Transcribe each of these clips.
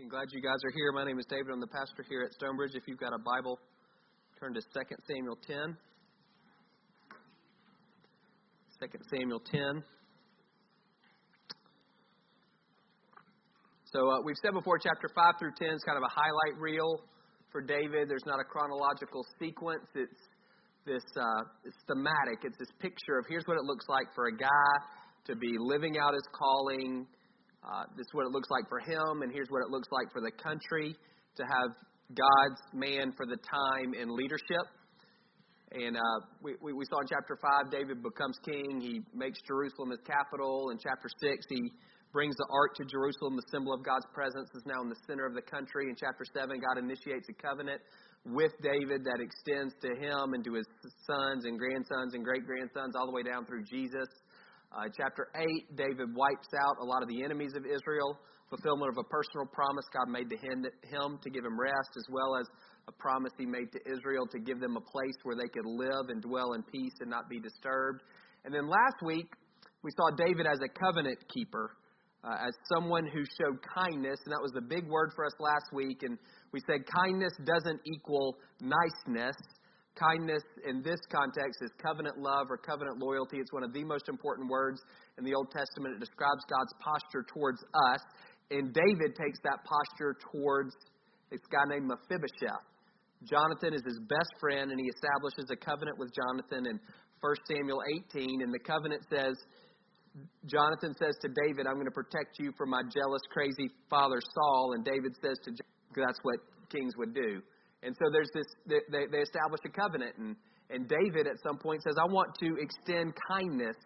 I'm glad you guys are here. My name is David. I'm the pastor here at Stonebridge. If you've got a Bible, turn to 2 Samuel 10. 2 Samuel 10. So uh, we've said before, chapter 5 through 10 is kind of a highlight reel for David. There's not a chronological sequence. It's this uh, it's thematic. It's this picture of here's what it looks like for a guy to be living out his calling. Uh, this is what it looks like for him, and here's what it looks like for the country to have God's man for the time in leadership. And uh, we, we, we saw in chapter 5, David becomes king. He makes Jerusalem his capital. In chapter 6, he brings the ark to Jerusalem. The symbol of God's presence is now in the center of the country. In chapter 7, God initiates a covenant with David that extends to him and to his sons and grandsons and great grandsons, all the way down through Jesus. Uh, chapter 8, David wipes out a lot of the enemies of Israel, fulfillment of a personal promise God made to him, him to give him rest, as well as a promise he made to Israel to give them a place where they could live and dwell in peace and not be disturbed. And then last week, we saw David as a covenant keeper uh, as someone who showed kindness, and that was the big word for us last week. And we said kindness doesn't equal niceness. Kindness in this context is covenant love or covenant loyalty. It's one of the most important words in the Old Testament. It describes God's posture towards us. And David takes that posture towards this guy named Mephibosheth. Jonathan is his best friend, and he establishes a covenant with Jonathan in 1 Samuel 18. And the covenant says, Jonathan says to David, I'm going to protect you from my jealous, crazy father Saul. And David says to that's what kings would do. And so there's this, they, they establish a covenant. And, and David at some point says, I want to extend kindness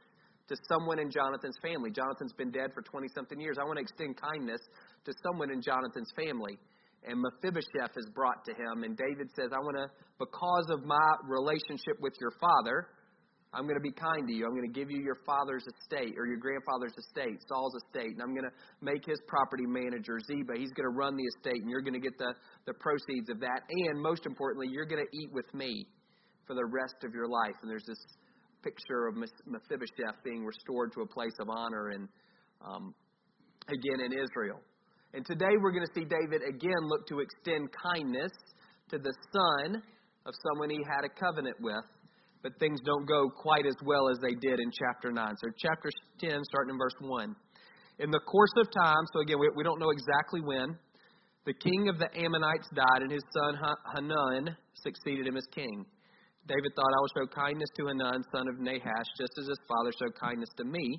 to someone in Jonathan's family. Jonathan's been dead for 20 something years. I want to extend kindness to someone in Jonathan's family. And Mephibosheth is brought to him. And David says, I want to, because of my relationship with your father, I'm going to be kind to you. I'm going to give you your father's estate or your grandfather's estate, Saul's estate, and I'm going to make his property manager, Ziba. He's going to run the estate, and you're going to get the, the proceeds of that. And most importantly, you're going to eat with me for the rest of your life. And there's this picture of Mephibosheth being restored to a place of honor and um, again in Israel. And today we're going to see David again look to extend kindness to the son of someone he had a covenant with but things don't go quite as well as they did in chapter 9. So, chapter 10, starting in verse 1. In the course of time, so again, we, we don't know exactly when, the king of the Ammonites died, and his son Hanun succeeded him as king. David thought, I will show kindness to Hanun, son of Nahash, just as his father showed kindness to me.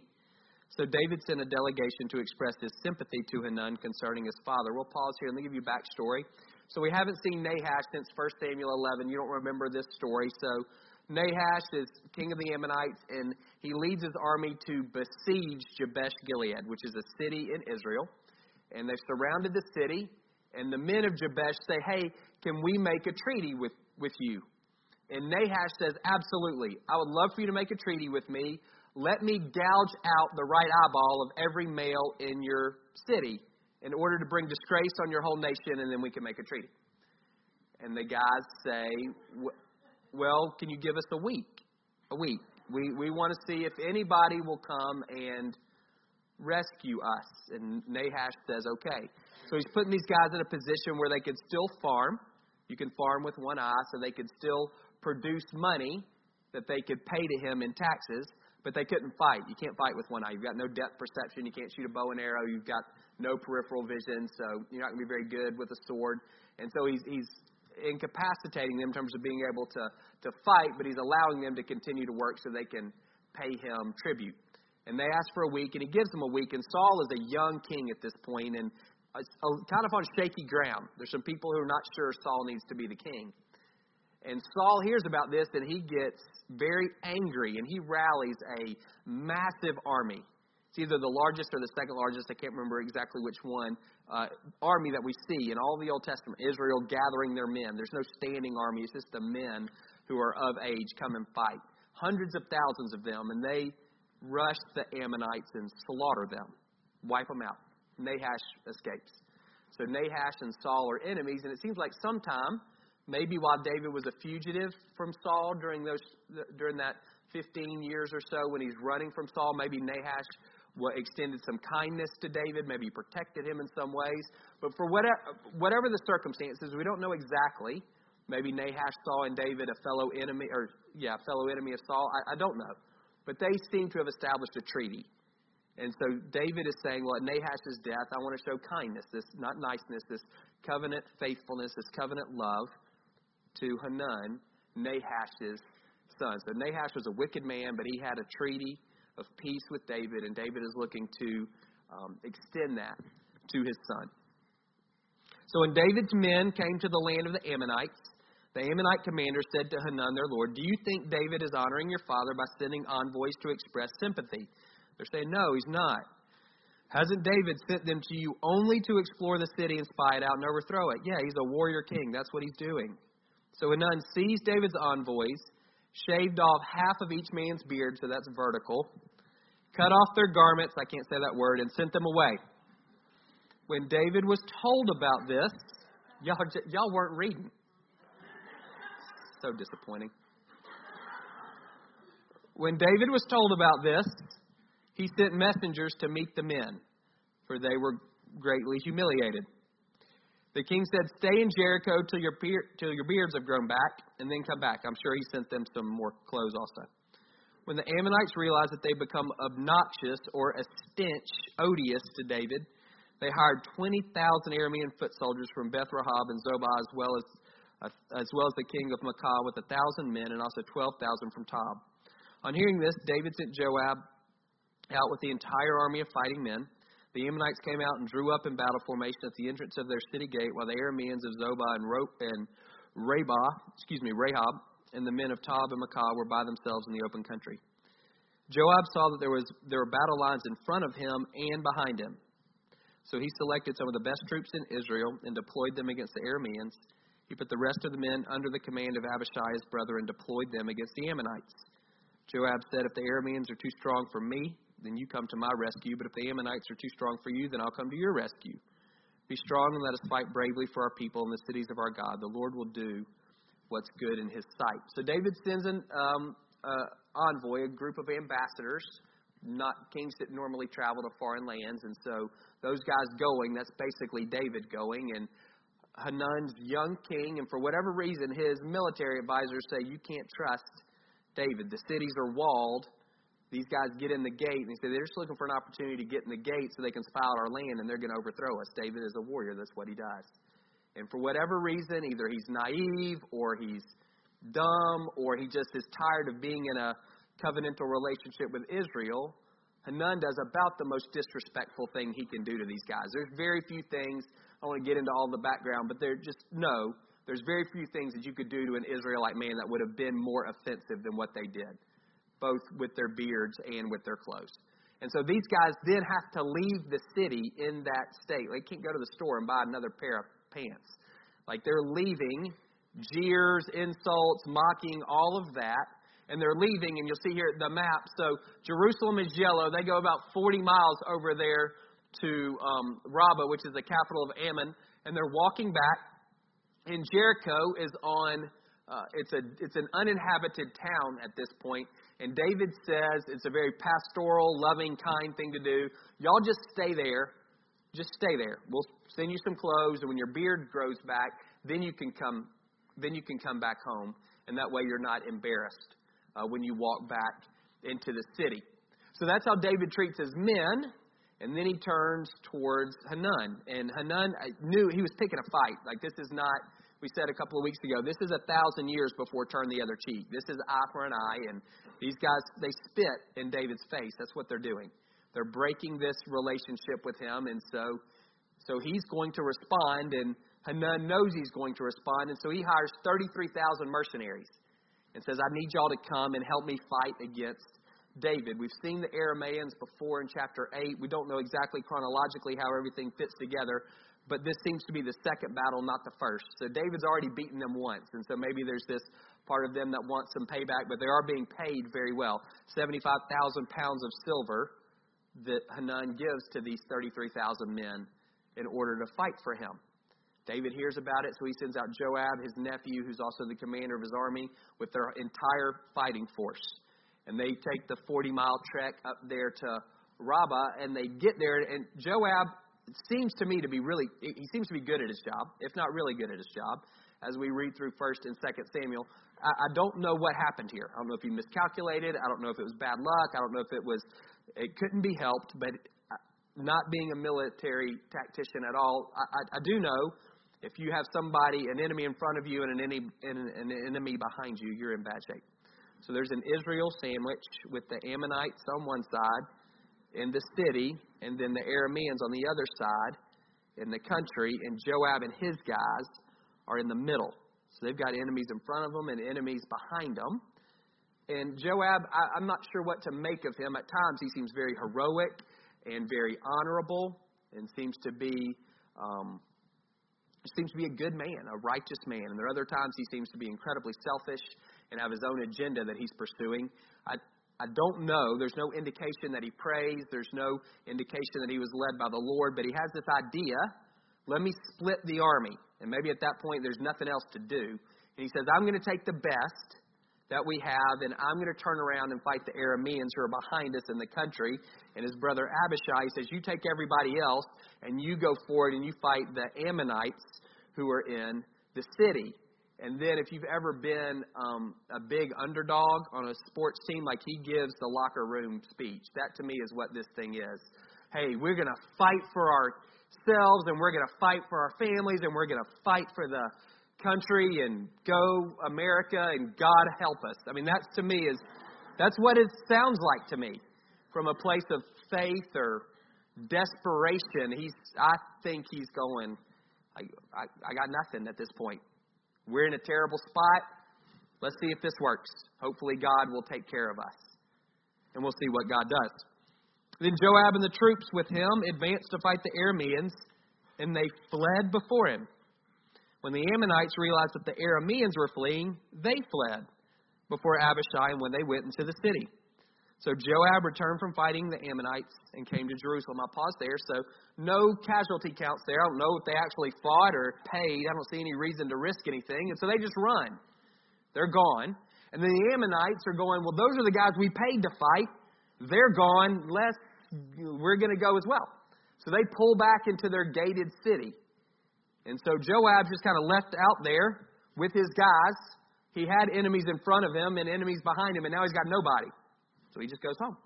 So David sent a delegation to express his sympathy to Hanun concerning his father. We'll pause here and give you backstory. So we haven't seen Nahash since 1 Samuel 11. You don't remember this story, so Nahash is king of the Ammonites, and he leads his army to besiege Jabesh Gilead, which is a city in Israel. And they've surrounded the city, and the men of Jabesh say, Hey, can we make a treaty with, with you? And Nahash says, Absolutely. I would love for you to make a treaty with me. Let me gouge out the right eyeball of every male in your city in order to bring disgrace on your whole nation, and then we can make a treaty. And the guys say, well, can you give us a week? A week. We, we want to see if anybody will come and rescue us. And Nahash says, okay. So he's putting these guys in a position where they could still farm. You can farm with one eye, so they could still produce money that they could pay to him in taxes, but they couldn't fight. You can't fight with one eye. You've got no depth perception. You can't shoot a bow and arrow. You've got no peripheral vision, so you're not going to be very good with a sword. And so he's, he's incapacitating them in terms of being able to, to fight, but he's allowing them to continue to work so they can pay him tribute. And they ask for a week, and he gives them a week. And Saul is a young king at this point, and uh, oh, kind of on shaky ground. There's some people who are not sure Saul needs to be the king. And Saul hears about this, and he gets very angry, and he rallies a massive army. It's either the largest or the second largest, I can't remember exactly which one, uh, army that we see in all the Old Testament. Israel gathering their men. There's no standing army, it's just the men who are of age come and fight. Hundreds of thousands of them, and they rush the Ammonites and slaughter them, wipe them out. Nahash escapes. So Nahash and Saul are enemies, and it seems like sometime, maybe while David was a fugitive from Saul during those during that 15 years or so when he's running from Saul, maybe Nahash what extended some kindness to David, maybe protected him in some ways. But for whatever, whatever the circumstances, we don't know exactly. Maybe Nahash saw in David a fellow enemy, or yeah, a fellow enemy of Saul. I, I don't know, but they seem to have established a treaty. And so David is saying, well, at Nahash's death, I want to show kindness, this not niceness, this covenant faithfulness, this covenant love to Hanun, Nahash's son. So Nahash was a wicked man, but he had a treaty of peace with David, and David is looking to um, extend that to his son. So when David's men came to the land of the Ammonites, the Ammonite commander said to Hanun, their lord, Do you think David is honoring your father by sending envoys to express sympathy? They're saying, No, he's not. Hasn't David sent them to you only to explore the city and spy it out and overthrow it? Yeah, he's a warrior king. That's what he's doing. So Hanun seized David's envoys, shaved off half of each man's beard, so that's vertical, cut off their garments, I can't say that word, and sent them away. When David was told about this, y'all, y'all weren't reading. So disappointing. When David was told about this, he sent messengers to meet the men, for they were greatly humiliated. The king said, Stay in Jericho till your, till your beards have grown back, and then come back. I'm sure he sent them some more clothes also. When the Ammonites realized that they become obnoxious or a stench, odious to David, they hired 20,000 Aramean foot soldiers from Beth Rehob and Zobah, as well as, uh, as well as the king of Maacah with a thousand men, and also 12,000 from Tob. On hearing this, David sent Joab out with the entire army of fighting men. The Ammonites came out and drew up in battle formation at the entrance of their city gate, while the Arameans of Zobah and, Ro- and Rabah, excuse me, Rahab, and the men of Tob and Maacah were by themselves in the open country. Joab saw that there was there were battle lines in front of him and behind him. So he selected some of the best troops in Israel and deployed them against the Arameans. He put the rest of the men under the command of Abishai, his brother, and deployed them against the Ammonites. Joab said, If the Arameans are too strong for me, then you come to my rescue. But if the Ammonites are too strong for you, then I'll come to your rescue. Be strong and let us fight bravely for our people in the cities of our God. The Lord will do what's good in his sight. So David sends an um, uh, envoy, a group of ambassadors, not kings that normally travel to foreign lands. And so those guys going, that's basically David going. And Hanun's young king, and for whatever reason, his military advisors say, You can't trust David. The cities are walled these guys get in the gate and they say they're just looking for an opportunity to get in the gate so they can spy out our land and they're going to overthrow us. David is a warrior. That's what he does. And for whatever reason, either he's naive or he's dumb or he just is tired of being in a covenantal relationship with Israel, Hanun does about the most disrespectful thing he can do to these guys. There's very few things, I want to get into all the background, but they're just, no, there's very few things that you could do to an Israelite man that would have been more offensive than what they did both with their beards and with their clothes. And so these guys then have to leave the city in that state. They can't go to the store and buy another pair of pants. Like they're leaving, jeers, insults, mocking, all of that. And they're leaving, and you'll see here the map. So Jerusalem is yellow. They go about 40 miles over there to um, Rabbah, which is the capital of Ammon, and they're walking back. And Jericho is on. Uh, it's a it's an uninhabited town at this point, and David says it's a very pastoral, loving, kind thing to do. Y'all just stay there. Just stay there. We'll send you some clothes, and when your beard grows back, then you can come. Then you can come back home, and that way you're not embarrassed uh, when you walk back into the city. So that's how David treats his men. And then he turns towards Hanun. And Hanun knew he was picking a fight. Like, this is not, we said a couple of weeks ago, this is a thousand years before turn the other cheek. This is eye for an eye. And these guys, they spit in David's face. That's what they're doing. They're breaking this relationship with him, and so, so he's going to respond, and Hanun knows he's going to respond, and so he hires 33,000 mercenaries and says, I need y'all to come and help me fight against David. We've seen the Aramaeans before in chapter 8. We don't know exactly chronologically how everything fits together, but this seems to be the second battle, not the first. So David's already beaten them once, and so maybe there's this part of them that wants some payback, but they are being paid very well. 75,000 pounds of silver that Hanun gives to these 33,000 men in order to fight for him. David hears about it, so he sends out Joab, his nephew, who's also the commander of his army, with their entire fighting force. And they take the 40 mile trek up there to Rabbah, and they get there, and Joab seems to me to be really, he seems to be good at his job, if not really good at his job, as we read through 1st and 2nd Samuel. I, I don't know what happened here. I don't know if he miscalculated. I don't know if it was bad luck. I don't know if it was, it couldn't be helped, but uh, not being a military tactician at all, I, I, I do know if you have somebody, an enemy in front of you and an enemy, and an enemy behind you, you're in bad shape. So there's an Israel sandwich with the Ammonites on one side in the city, and then the Arameans on the other side in the country, and Joab and his guys are in the middle. So they've got enemies in front of them and enemies behind them. And Joab, I, I'm not sure what to make of him. At times, he seems very heroic and very honorable, and seems to be um, seems to be a good man, a righteous man. And there are other times he seems to be incredibly selfish and have his own agenda that he's pursuing. I, I don't know. There's no indication that he prays. There's no indication that he was led by the Lord, but he has this idea let me split the army. And maybe at that point there's nothing else to do. And he says, I'm going to take the best that we have, and I'm going to turn around and fight the Arameans who are behind us in the country. And his brother Abishai says, You take everybody else, and you go forward and you fight the Ammonites who are in the city. And then, if you've ever been um, a big underdog on a sports team, like he gives the locker room speech, that to me is what this thing is. Hey, we're going to fight for ourselves, and we're going to fight for our families, and we're going to fight for the country, and go America, and God help us. I mean, that's to me is that's what it sounds like to me, from a place of faith or desperation. He's, I think he's going. I, I, I got nothing at this point. We're in a terrible spot. Let's see if this works. Hopefully, God will take care of us. And we'll see what God does. Then Joab and the troops with him advanced to fight the Arameans, and they fled before him. When the Ammonites realized that the Arameans were fleeing, they fled before Abishai and when they went into the city. So Joab returned from fighting the Ammonites and came to Jerusalem. I'll pause there. So no casualty counts there. I don't know if they actually fought or paid. I don't see any reason to risk anything. And so they just run. They're gone. And then the Ammonites are going, well, those are the guys we paid to fight. They're gone. Let's, we're going to go as well. So they pull back into their gated city. And so Joab just kind of left out there with his guys. He had enemies in front of him and enemies behind him, and now he's got nobody. So he just goes home.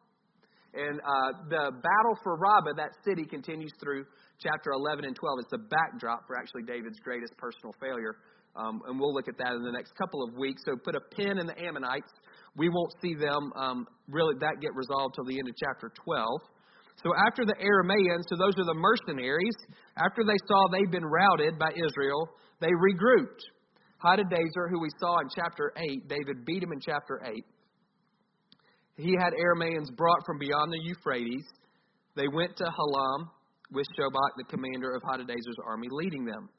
And uh, the battle for Rabbah, that city, continues through chapter 11 and 12. It's the backdrop for actually David's greatest personal failure. Um, and we'll look at that in the next couple of weeks. So put a pin in the Ammonites. We won't see them um, really that get resolved till the end of chapter 12. So after the Aramaeans, so those are the mercenaries, after they saw they'd been routed by Israel, they regrouped. Hadadezer, who we saw in chapter 8, David beat him in chapter 8 he had Aramaeans brought from beyond the Euphrates. They went to Halam with Shobach, the commander of Hadadezer's army, leading them.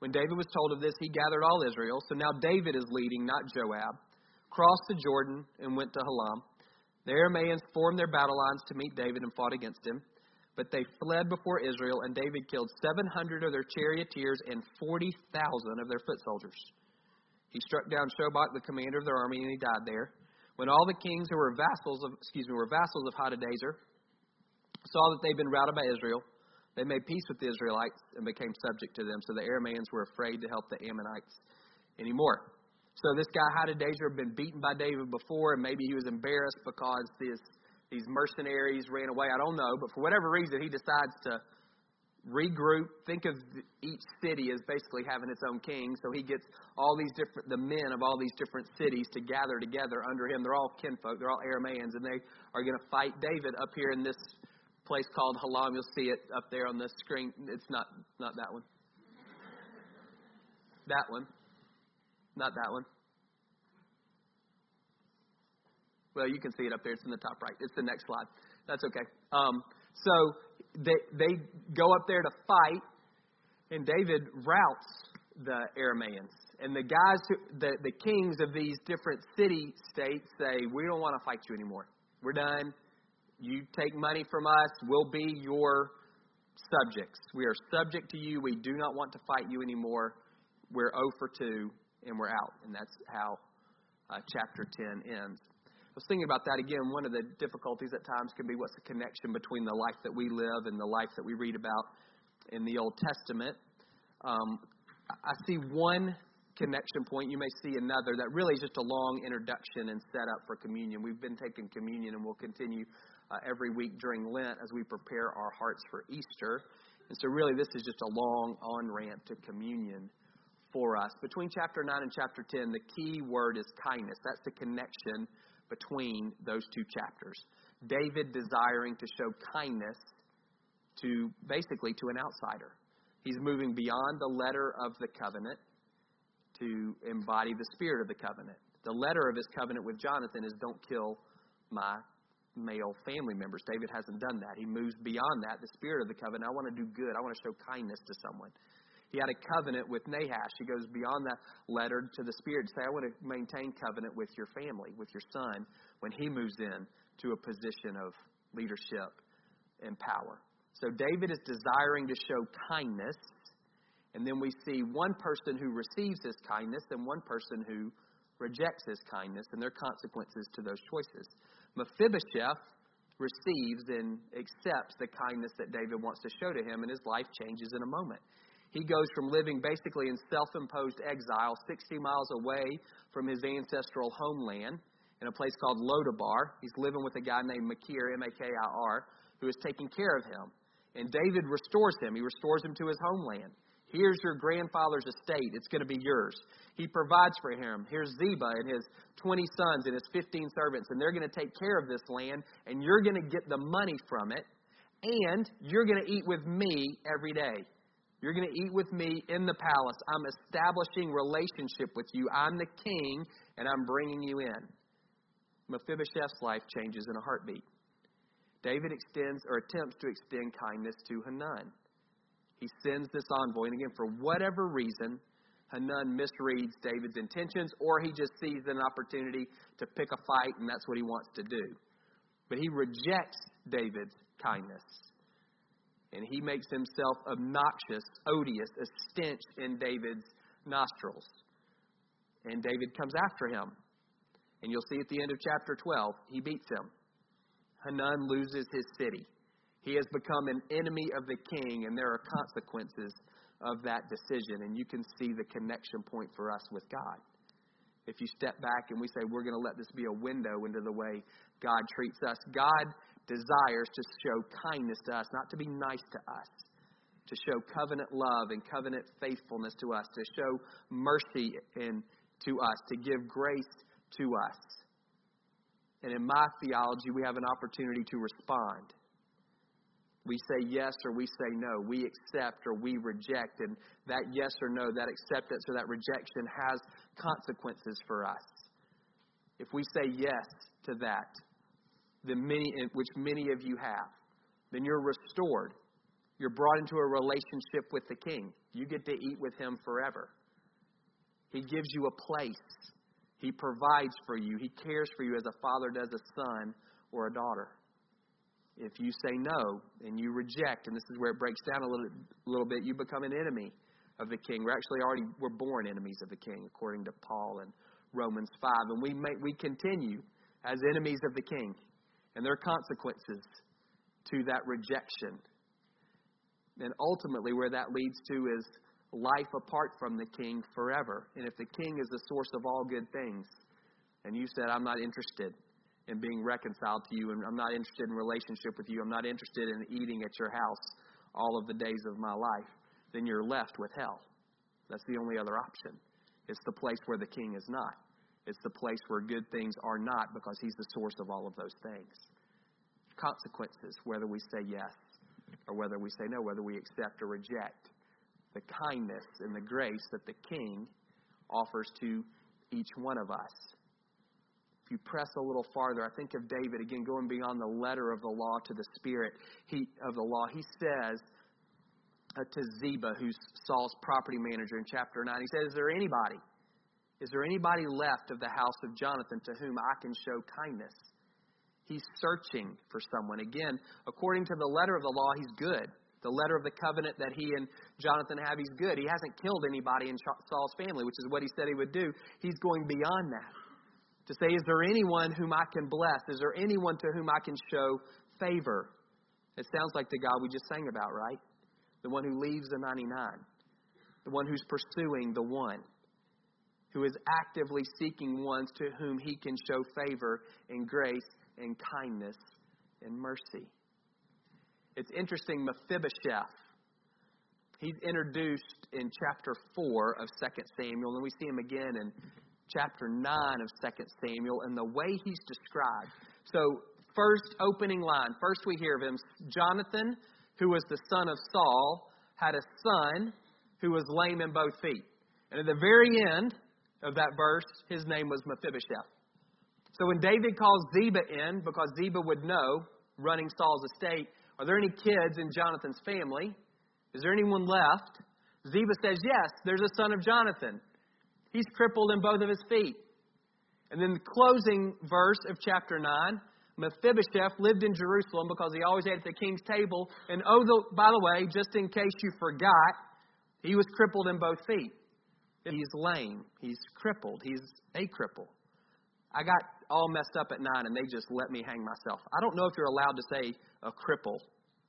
When David was told of this, he gathered all Israel. So now David is leading, not Joab, crossed the Jordan and went to Halam. The Aramaeans formed their battle lines to meet David and fought against him. But they fled before Israel, and David killed 700 of their charioteers and 40,000 of their foot soldiers. He struck down Shobach, the commander of their army, and he died there. When all the kings who were vassals of excuse me were vassals of Hadadezer saw that they'd been routed by Israel, they made peace with the Israelites and became subject to them. So the Arameans were afraid to help the Ammonites anymore. So this guy Hadadezer had been beaten by David before, and maybe he was embarrassed because this, these mercenaries ran away. I don't know, but for whatever reason, he decides to regroup. Think of each city as basically having its own king. So he gets all these different, the men of all these different cities to gather together under him. They're all kinfolk, they're all Aramaeans, and they are going to fight David up here in this place called Halam. You'll see it up there on the screen. It's not not that one. That one. Not that one. Well, you can see it up there. It's in the top right. It's the next slide. That's okay. Um, so they, they go up there to fight, and David routs the Aramaeans. And the guys, who, the, the kings of these different city states say, We don't want to fight you anymore. We're done. You take money from us. We'll be your subjects. We are subject to you. We do not want to fight you anymore. We're 0 for 2, and we're out. And that's how uh, chapter 10 ends. I was thinking about that again. One of the difficulties at times can be what's the connection between the life that we live and the life that we read about in the Old Testament. Um, I see one connection point. You may see another that really is just a long introduction and setup for communion. We've been taking communion and we'll continue uh, every week during Lent as we prepare our hearts for Easter. And so, really, this is just a long on ramp to communion for us. Between chapter 9 and chapter 10, the key word is kindness. That's the connection between those two chapters. David desiring to show kindness to basically to an outsider. He's moving beyond the letter of the covenant to embody the spirit of the covenant. The letter of his covenant with Jonathan is don't kill my male family members. David hasn't done that. He moves beyond that. The spirit of the covenant, I want to do good. I want to show kindness to someone. He had a covenant with Nahash. He goes beyond that letter to the spirit to say, I want to maintain covenant with your family, with your son, when he moves in to a position of leadership and power. So David is desiring to show kindness, and then we see one person who receives his kindness and one person who rejects his kindness, and their consequences to those choices. Mephibosheth receives and accepts the kindness that David wants to show to him, and his life changes in a moment. He goes from living basically in self imposed exile 60 miles away from his ancestral homeland in a place called Lodabar. He's living with a guy named Makir, M A K I R, who is taking care of him. And David restores him. He restores him to his homeland. Here's your grandfather's estate. It's going to be yours. He provides for him. Here's Ziba and his 20 sons and his 15 servants, and they're going to take care of this land, and you're going to get the money from it, and you're going to eat with me every day. You're going to eat with me in the palace. I'm establishing relationship with you. I'm the king, and I'm bringing you in. Mephibosheth's life changes in a heartbeat. David extends or attempts to extend kindness to Hanun. He sends this envoy, and again, for whatever reason, Hanun misreads David's intentions, or he just sees an opportunity to pick a fight, and that's what he wants to do. But he rejects David's kindness. And he makes himself obnoxious, odious, a stench in David's nostrils. And David comes after him. And you'll see at the end of chapter 12, he beats him. Hanun loses his city. He has become an enemy of the king, and there are consequences of that decision. And you can see the connection point for us with God. If you step back and we say, we're going to let this be a window into the way God treats us, God desires to show kindness to us, not to be nice to us, to show covenant love and covenant faithfulness to us, to show mercy in, to us, to give grace to us. And in my theology, we have an opportunity to respond. We say yes or we say no. We accept or we reject. And that yes or no, that acceptance or that rejection has consequences for us. If we say yes to that, then many, which many of you have, then you're restored. You're brought into a relationship with the King. You get to eat with Him forever. He gives you a place. He provides for you. He cares for you as a father does a son or a daughter. If you say no and you reject, and this is where it breaks down a little, little bit, you become an enemy of the king. We're actually already we're born enemies of the king, according to Paul in Romans five, and we may, we continue as enemies of the king, and there are consequences to that rejection. And ultimately, where that leads to is life apart from the king forever. And if the king is the source of all good things, and you said, I'm not interested in being reconciled to you, and I'm not interested in relationship with you, I'm not interested in eating at your house all of the days of my life, then you're left with hell. That's the only other option. It's the place where the king is not. It's the place where good things are not because he's the source of all of those things. Consequences, whether we say yes or whether we say no, whether we accept or reject the kindness and the grace that the King offers to each one of us. If you press a little farther, I think of David again going beyond the letter of the law to the spirit he, of the law. He says uh, to Ziba, who's Saul's property manager in chapter 9, he says, Is there anybody? Is there anybody left of the house of Jonathan to whom I can show kindness? He's searching for someone. Again, according to the letter of the law, he's good. The letter of the covenant that he and Jonathan have, he's good. He hasn't killed anybody in Saul's family, which is what he said he would do. He's going beyond that to say, Is there anyone whom I can bless? Is there anyone to whom I can show favor? It sounds like the God we just sang about, right? The one who leaves the 99, the one who's pursuing the one, who is actively seeking ones to whom he can show favor and grace and kindness and mercy. It's interesting, Mephibosheth, he's introduced in chapter 4 of 2 Samuel, and we see him again in chapter 9 of 2 Samuel, and the way he's described. So, first opening line, first we hear of him Jonathan, who was the son of Saul, had a son who was lame in both feet. And at the very end of that verse, his name was Mephibosheth. So when David calls Ziba in, because Ziba would know, running Saul's estate, are there any kids in Jonathan's family? Is there anyone left? Ziba says, Yes, there's a son of Jonathan. He's crippled in both of his feet. And then the closing verse of chapter 9 Mephibosheth lived in Jerusalem because he always ate at the king's table. And oh, the, by the way, just in case you forgot, he was crippled in both feet. He's lame. He's crippled. He's a cripple. I got all messed up at nine and they just let me hang myself. I don't know if you're allowed to say a cripple.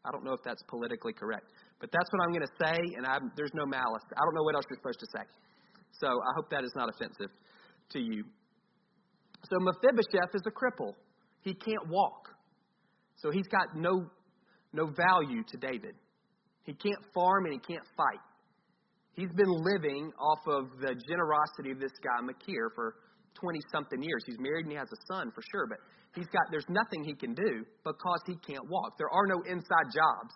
I don't know if that's politically correct. But that's what I'm going to say, and I'm, there's no malice. I don't know what else you're supposed to say. So I hope that is not offensive to you. So Mephibosheth is a cripple. He can't walk. So he's got no, no value to David. He can't farm and he can't fight. He's been living off of the generosity of this guy, Machir, for 20 something years. He's married and he has a son for sure, but he's got, there's nothing he can do because he can't walk. There are no inside jobs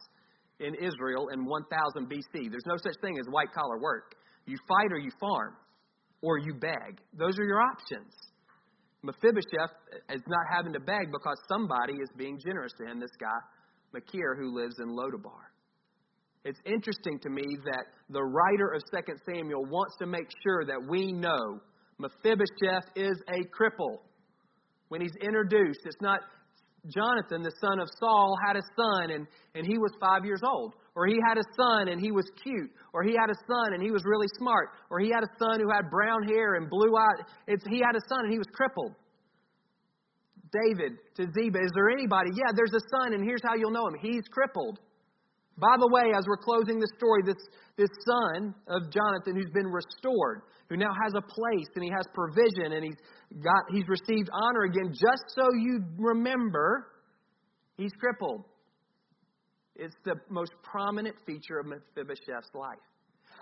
in Israel in 1000 BC. There's no such thing as white collar work. You fight or you farm or you beg. Those are your options. Mephibosheth is not having to beg because somebody is being generous to him, this guy, Machir, who lives in Lodabar. It's interesting to me that the writer of 2 Samuel wants to make sure that we know Mephibosheth is a cripple. When he's introduced, it's not Jonathan, the son of Saul, had a son and, and he was five years old. Or he had a son and he was cute. Or he had a son and he was really smart. Or he had a son who had brown hair and blue eyes. It's, he had a son and he was crippled. David to Ziba, is there anybody? Yeah, there's a son, and here's how you'll know him. He's crippled. By the way, as we're closing the story, this, this son of Jonathan who's been restored, who now has a place and he has provision and he's got he's received honor again, just so you remember, he's crippled. It's the most prominent feature of Mephibosheth's life.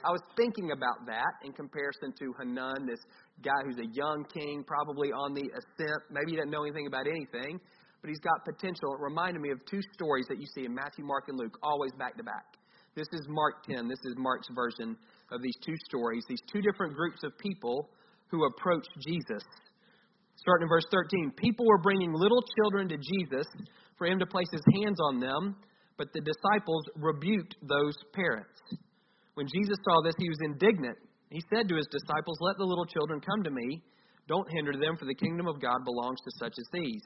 I was thinking about that in comparison to Hanun, this guy who's a young king, probably on the ascent. Maybe he doesn't know anything about anything, but he's got potential. It reminded me of two stories that you see in Matthew, Mark, and Luke, always back to back. This is Mark 10. This is Mark's version of these two stories, these two different groups of people who approached Jesus. Starting in verse 13, people were bringing little children to Jesus for him to place his hands on them, but the disciples rebuked those parents. When Jesus saw this, he was indignant. He said to his disciples, Let the little children come to me. Don't hinder them, for the kingdom of God belongs to such as these.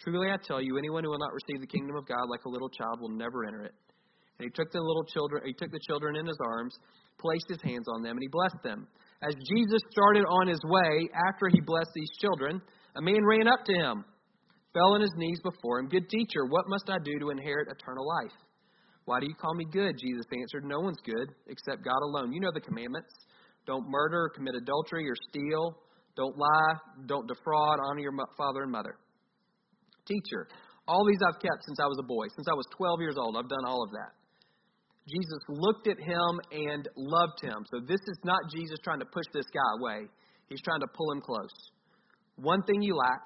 Truly I tell you, anyone who will not receive the kingdom of God like a little child will never enter it. And he took the little children, he took the children in his arms, placed his hands on them, and he blessed them. As Jesus started on his way, after he blessed these children, a man ran up to him, fell on his knees before him. Good teacher, what must I do to inherit eternal life? Why do you call me good? Jesus answered, No one's good except God alone. You know the commandments. Don't murder, commit adultery, or steal. Don't lie. Don't defraud. Honor your father and mother. Teacher, all these I've kept since I was a boy. Since I was 12 years old, I've done all of that. Jesus looked at him and loved him. So this is not Jesus trying to push this guy away. He's trying to pull him close. One thing you lack,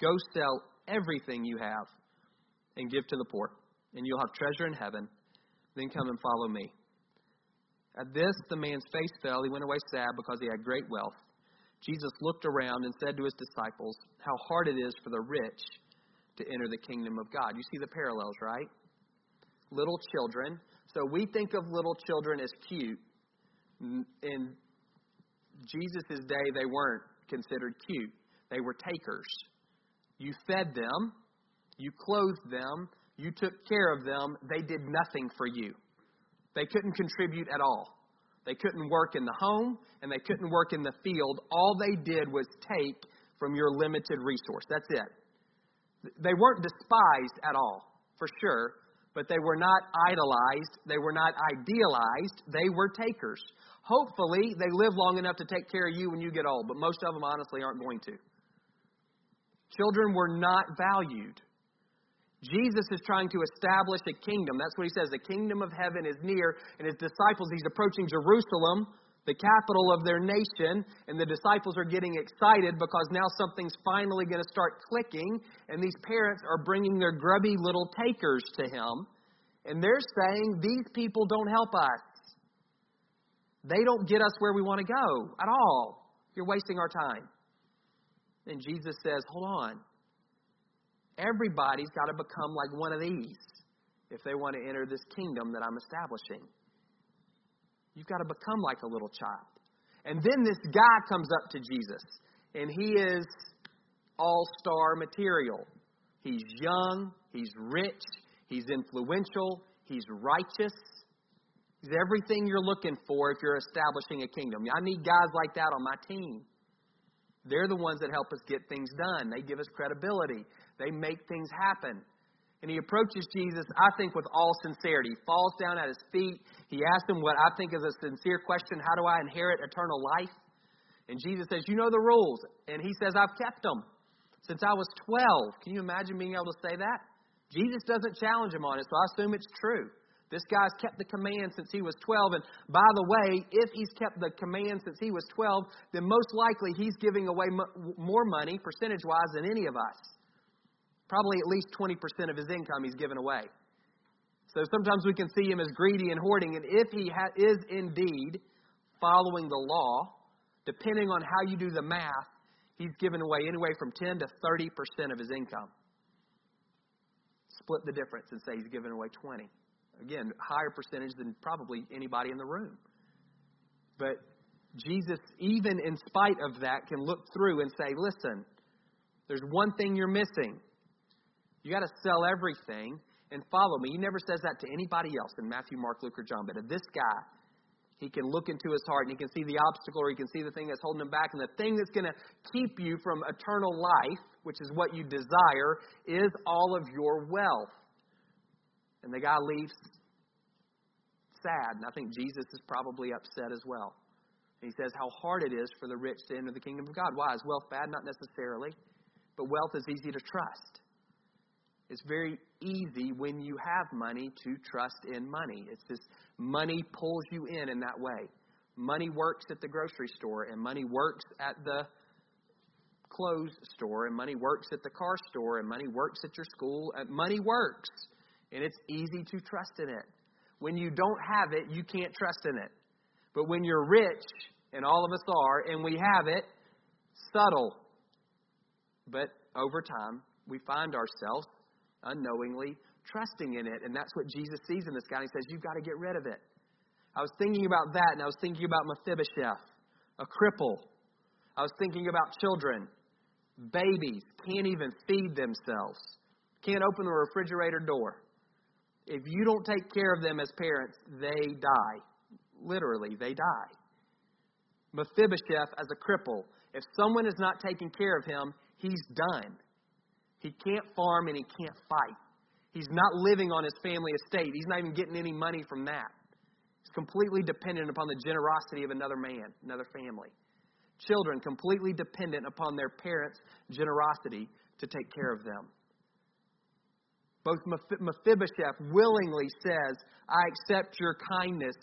go sell everything you have and give to the poor, and you'll have treasure in heaven. Then come and follow me. At this, the man's face fell. He went away sad because he had great wealth. Jesus looked around and said to his disciples, How hard it is for the rich to enter the kingdom of God. You see the parallels, right? Little children. So we think of little children as cute. In Jesus' day, they weren't considered cute, they were takers. You fed them, you clothed them, you took care of them. They did nothing for you, they couldn't contribute at all. They couldn't work in the home and they couldn't work in the field. All they did was take from your limited resource. That's it. They weren't despised at all, for sure, but they were not idolized. They were not idealized. They were takers. Hopefully, they live long enough to take care of you when you get old, but most of them honestly aren't going to. Children were not valued. Jesus is trying to establish a kingdom. That's what he says. The kingdom of heaven is near, and his disciples, he's approaching Jerusalem the capital of their nation, and the disciples are getting excited because now something's finally going to start clicking, and these parents are bringing their grubby little takers to him, and they're saying, These people don't help us. They don't get us where we want to go at all. You're wasting our time. And Jesus says, Hold on. Everybody's got to become like one of these if they want to enter this kingdom that I'm establishing. You've got to become like a little child. And then this guy comes up to Jesus, and he is all star material. He's young, he's rich, he's influential, he's righteous. He's everything you're looking for if you're establishing a kingdom. I need guys like that on my team. They're the ones that help us get things done. They give us credibility. They make things happen. And he approaches Jesus, I think, with all sincerity. He falls down at his feet. He asks him what I think is a sincere question How do I inherit eternal life? And Jesus says, You know the rules. And he says, I've kept them since I was 12. Can you imagine being able to say that? Jesus doesn't challenge him on it, so I assume it's true. This guy's kept the command since he was 12. And by the way, if he's kept the command since he was 12, then most likely he's giving away more money, percentage wise, than any of us. Probably at least 20% of his income he's given away. So sometimes we can see him as greedy and hoarding. And if he ha- is indeed following the law, depending on how you do the math, he's given away anywhere from 10 to 30% of his income. Split the difference and say he's given away 20. Again, higher percentage than probably anybody in the room. But Jesus, even in spite of that, can look through and say, listen, there's one thing you're missing. You got to sell everything and follow me. He never says that to anybody else in Matthew, Mark, Luke, or John. But to this guy, he can look into his heart and he can see the obstacle or he can see the thing that's holding him back. And the thing that's going to keep you from eternal life, which is what you desire, is all of your wealth. And the guy leaves sad. And I think Jesus is probably upset as well. And he says how hard it is for the rich to enter the kingdom of God. Why? Is wealth bad? Not necessarily. But wealth is easy to trust. It's very easy when you have money to trust in money. It's this money pulls you in in that way. Money works at the grocery store, and money works at the clothes store, and money works at the car store, and money works at your school. Money works, and it's easy to trust in it. When you don't have it, you can't trust in it. But when you're rich, and all of us are, and we have it, subtle. But over time, we find ourselves unknowingly trusting in it. And that's what Jesus sees in this guy. He says, You've got to get rid of it. I was thinking about that, and I was thinking about Mephibosheth, a cripple. I was thinking about children, babies, can't even feed themselves, can't open the refrigerator door. If you don't take care of them as parents, they die. Literally, they die. Mephibosheth as a cripple. If someone is not taking care of him, he's done. He can't farm and he can't fight. He's not living on his family estate. He's not even getting any money from that. He's completely dependent upon the generosity of another man, another family. Children completely dependent upon their parents' generosity to take care of them. Both Mephibosheth willingly says, I accept your kindness,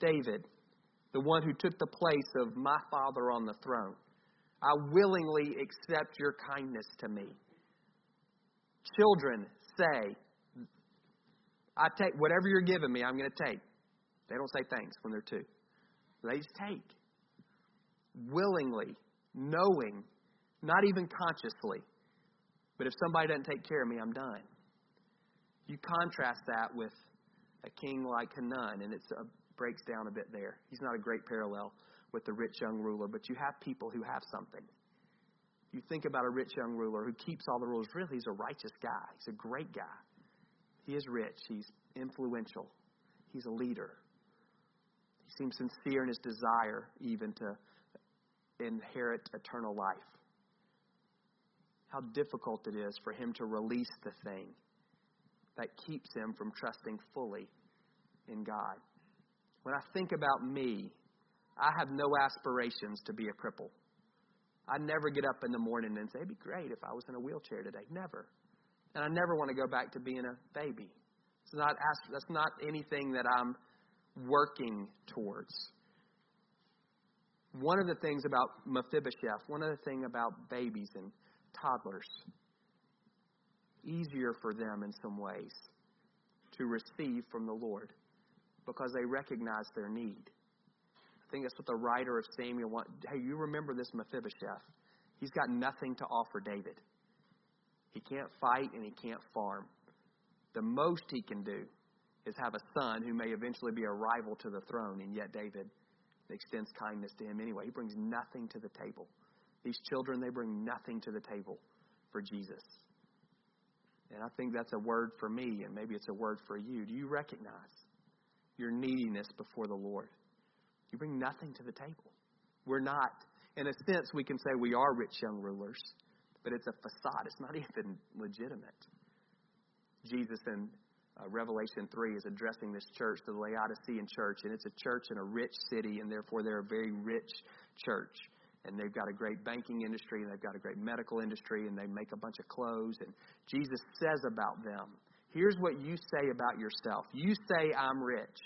David, the one who took the place of my father on the throne. I willingly accept your kindness to me. Children say, I take whatever you're giving me, I'm going to take. They don't say thanks when they're two. They just take. Willingly, knowing, not even consciously. But if somebody doesn't take care of me, I'm done. You contrast that with a king like Hanun, and it breaks down a bit there. He's not a great parallel with the rich young ruler, but you have people who have something. You think about a rich young ruler who keeps all the rules. Really, he's a righteous guy. He's a great guy. He is rich. He's influential. He's a leader. He seems sincere in his desire even to inherit eternal life. how difficult it is for him to release the thing that keeps him from trusting fully in God. When I think about me, I have no aspirations to be a cripple. I never get up in the morning and say, it'd be great if I was in a wheelchair today. Never. And I never want to go back to being a baby. It's not, that's not anything that I'm working towards. One of the things about Mephibosheth, one of the things about babies and toddlers, easier for them in some ways to receive from the Lord because they recognize their need. I think that's what the writer of Samuel wants. Hey, you remember this Mephibosheth? He's got nothing to offer David. He can't fight and he can't farm. The most he can do is have a son who may eventually be a rival to the throne, and yet David extends kindness to him anyway. He brings nothing to the table. These children, they bring nothing to the table for Jesus. And I think that's a word for me, and maybe it's a word for you. Do you recognize your neediness before the Lord? You bring nothing to the table. We're not, in a sense, we can say we are rich young rulers, but it's a facade. It's not even legitimate. Jesus in uh, Revelation 3 is addressing this church, the Laodicean church, and it's a church in a rich city, and therefore they're a very rich church. And they've got a great banking industry, and they've got a great medical industry, and they make a bunch of clothes. And Jesus says about them, Here's what you say about yourself. You say, I'm rich.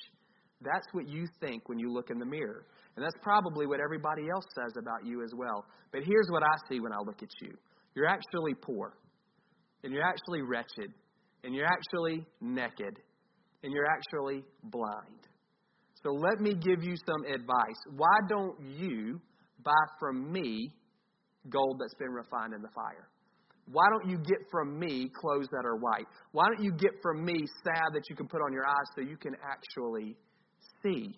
That's what you think when you look in the mirror. And that's probably what everybody else says about you as well. But here's what I see when I look at you you're actually poor, and you're actually wretched, and you're actually naked, and you're actually blind. So let me give you some advice. Why don't you buy from me gold that's been refined in the fire? Why don't you get from me clothes that are white? Why don't you get from me salve that you can put on your eyes so you can actually see?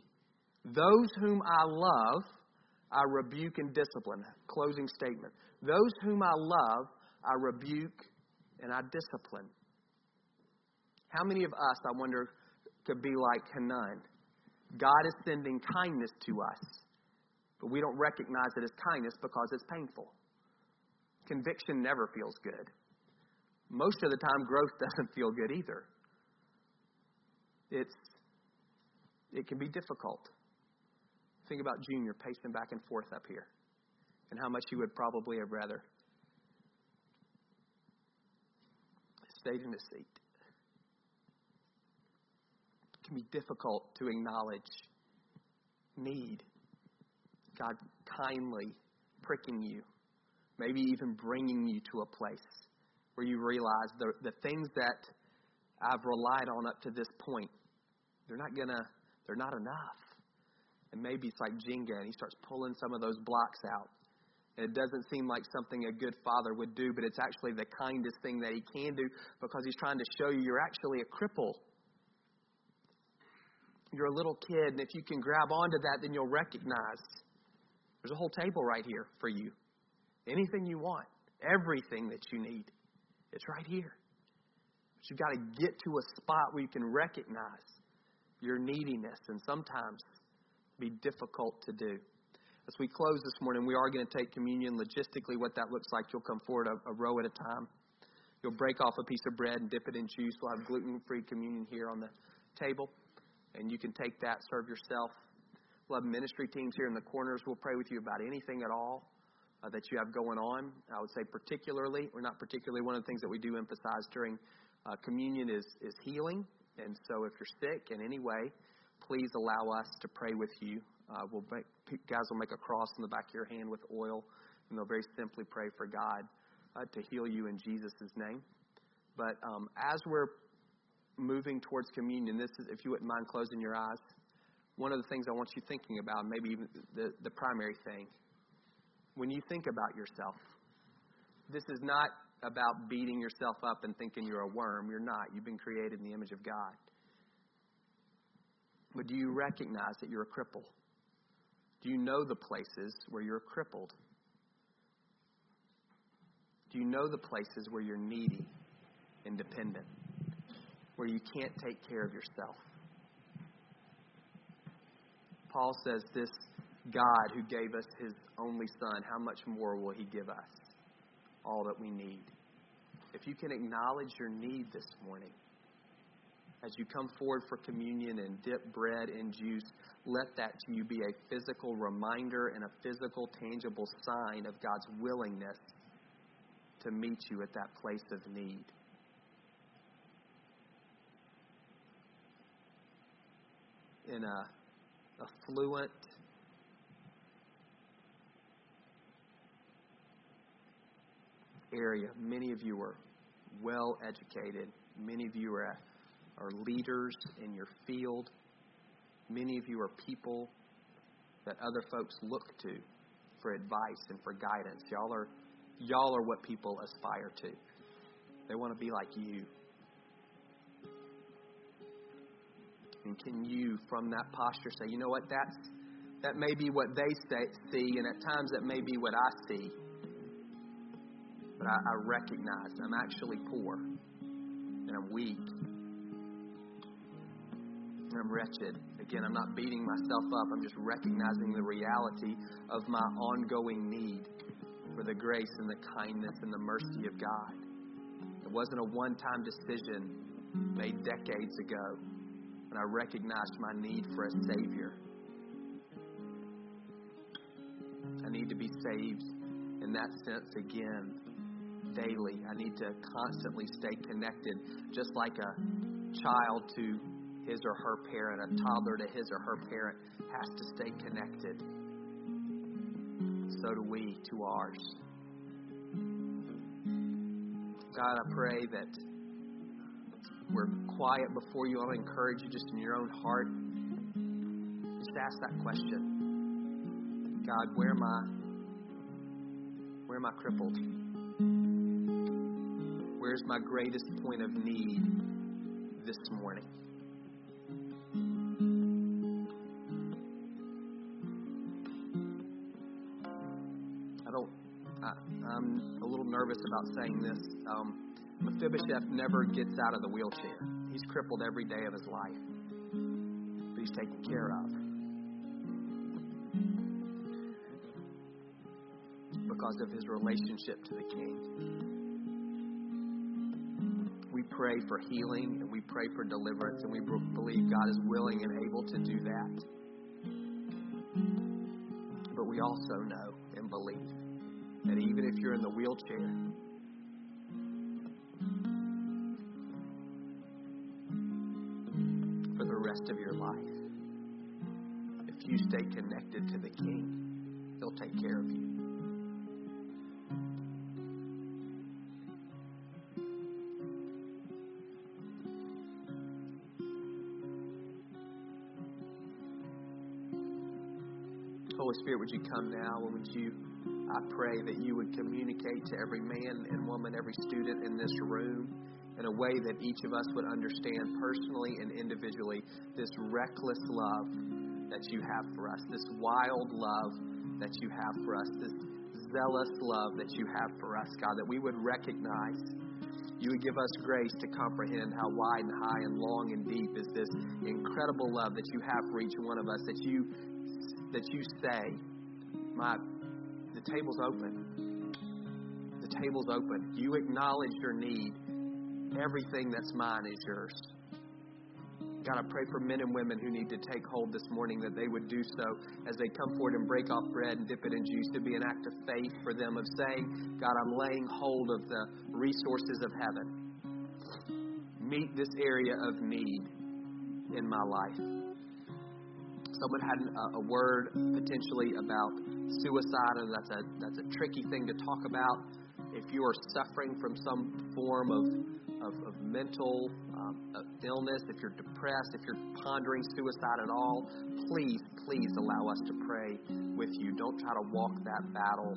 Those whom I love, I rebuke and discipline. Closing statement. Those whom I love, I rebuke and I discipline. How many of us, I wonder, could be like Hanun? God is sending kindness to us, but we don't recognize it as kindness because it's painful. Conviction never feels good. Most of the time, growth doesn't feel good either. It's, it can be difficult. Think about Junior pacing back and forth up here and how much he would probably have rather stayed in his seat It can be difficult to acknowledge need. God kindly pricking you, maybe even bringing you to a place where you realize the, the things that I've relied on up to this point, they're not gonna, they're not enough. And maybe it's like Jenga, and he starts pulling some of those blocks out. And it doesn't seem like something a good father would do, but it's actually the kindest thing that he can do because he's trying to show you you're actually a cripple you're a little kid, and if you can grab onto that, then you'll recognize there's a whole table right here for you. Anything you want, everything that you need, it's right here. But you've got to get to a spot where you can recognize your neediness, and sometimes be difficult to do. As we close this morning, we are going to take communion. Logistically, what that looks like, you'll come forward a, a row at a time. You'll break off a piece of bread and dip it in juice. We'll have gluten free communion here on the table and you can take that, serve yourself. We'll have ministry teams here in the corners. We'll pray with you about anything at all uh, that you have going on. I would say, particularly, or not particularly, one of the things that we do emphasize during uh, communion is, is healing. And so, if you're sick in any way, please allow us to pray with you. Uh, we'll make, guys will make a cross in the back of your hand with oil, and they'll very simply pray for God uh, to heal you in Jesus' name. But um, as we're moving towards communion, this is, if you wouldn't mind closing your eyes, one of the things I want you thinking about, maybe even the, the primary thing, when you think about yourself, this is not about beating yourself up and thinking you're a worm. You're not. You've been created in the image of God. But do you recognize that you're a cripple? Do you know the places where you're crippled? Do you know the places where you're needy and dependent? where you can't take care of yourself. Paul says, This God who gave us his only Son, how much more will he give us? All that we need. If you can acknowledge your need this morning, as you come forward for communion and dip bread in juice, let that to you be a physical reminder and a physical, tangible sign of God's willingness to meet you at that place of need. In a affluent, area, many of you are well educated. Many of you are, are leaders in your field. Many of you are people that other folks look to for advice and for guidance. Y'all are, y'all are what people aspire to. They want to be like you. And can you, from that posture, say, you know what, that's, that may be what they say, see, and at times that may be what I see but I, I recognize I'm actually poor and I'm weak and I'm wretched. Again, I'm not beating myself up. I'm just recognizing the reality of my ongoing need for the grace and the kindness and the mercy of God. It wasn't a one time decision made decades ago when I recognized my need for a Savior. I need to be saved in that sense again daily. I need to constantly stay connected, just like a child to his or her parent, a toddler to his or her parent has to stay connected. So do we to ours. God, I pray that we're quiet before you. I want to encourage you just in your own heart. Just ask that question. God, where am I? Where am I crippled? Where's my greatest point of need this morning? I don't, I, am a little nervous about saying this. Um, Mephibosheth never gets out of the wheelchair. He's crippled every day of his life, but he's taken care of. Because of his relationship to the king pray for healing and we pray for deliverance, and we believe God is willing and able to do that. But we also know and believe that even if you're in the wheelchair, for the rest of your life, if you stay connected to the King, He'll take care of you. Spirit, would you come now? And would you, I pray that you would communicate to every man and woman, every student in this room in a way that each of us would understand personally and individually this reckless love that you have for us, this wild love that you have for us, this zealous love that you have for us, God, that we would recognize. You would give us grace to comprehend how wide and high and long and deep is this incredible love that you have for each one of us, that you that you say, My the table's open. The table's open. You acknowledge your need. Everything that's mine is yours. God, I pray for men and women who need to take hold this morning that they would do so as they come forward and break off bread and dip it in juice to be an act of faith for them of saying, God, I'm laying hold of the resources of heaven. Meet this area of need in my life someone had a, a word potentially about suicide, and that's a that's a tricky thing to talk about. If you are suffering from some form of of, of mental um, illness, if you're depressed, if you're pondering suicide at all, please, please allow us to pray with you. Don't try to walk that battle,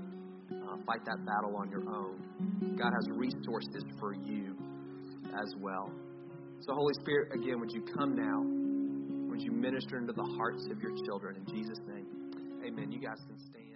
uh, fight that battle on your own. God has resources for you as well. So, Holy Spirit, again, would you come now? Would you minister into the hearts of your children? In Jesus' name, amen. You guys can stand.